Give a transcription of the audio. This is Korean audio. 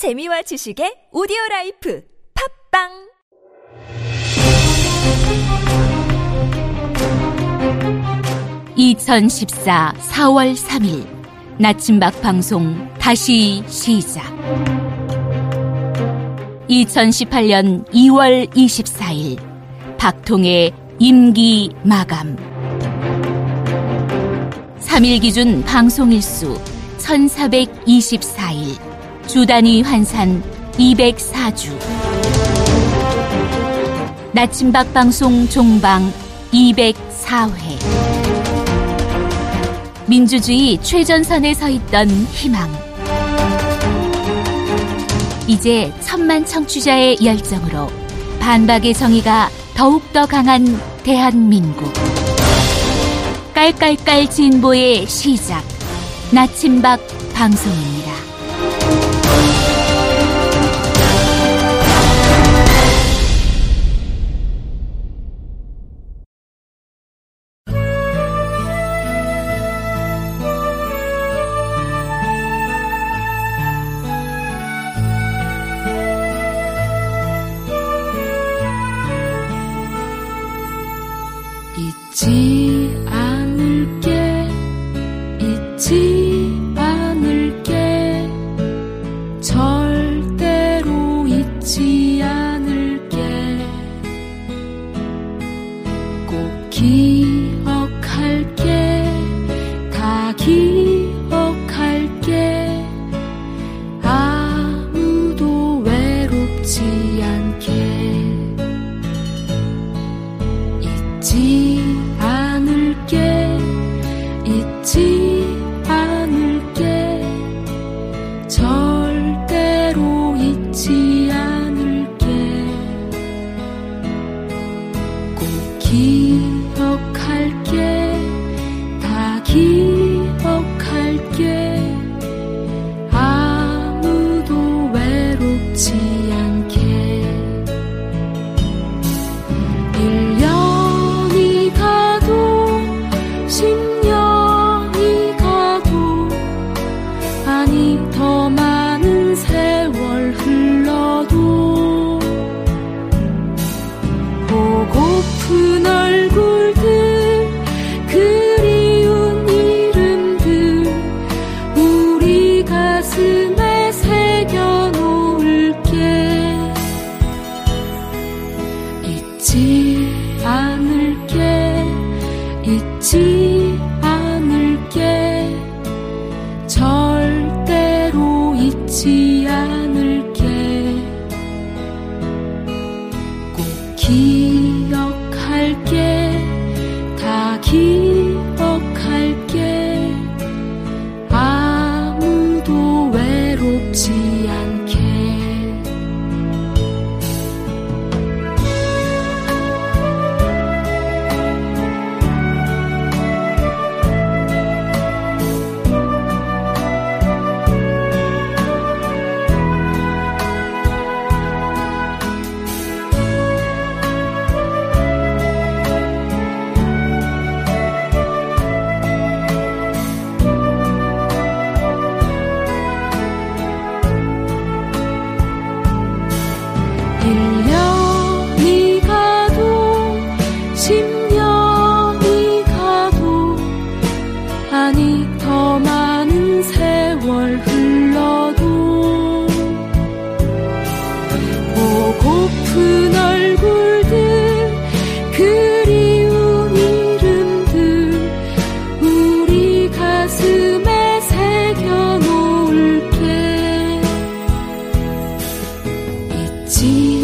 재미와 지식의 오디오 라이프 팟빵! (2014) (4월 3일) 나친박 방송 다시 시작. (2018년 2월 24일) 박통의 임기 마감. 3일 기준 방송 일수 1424일 주 단위 환산 204주. 나침박 방송 종방 204회. 민주주의 최전선에 서 있던 희망. 이제 천만 청취자의 열정으로 반박의 정의가 더욱더 강한 대한민국. 깔깔깔 진보의 시작. 나침박 방송입니다. 잊지 않 기억할게. 다 기억할게. 아무도 외롭지 记忆。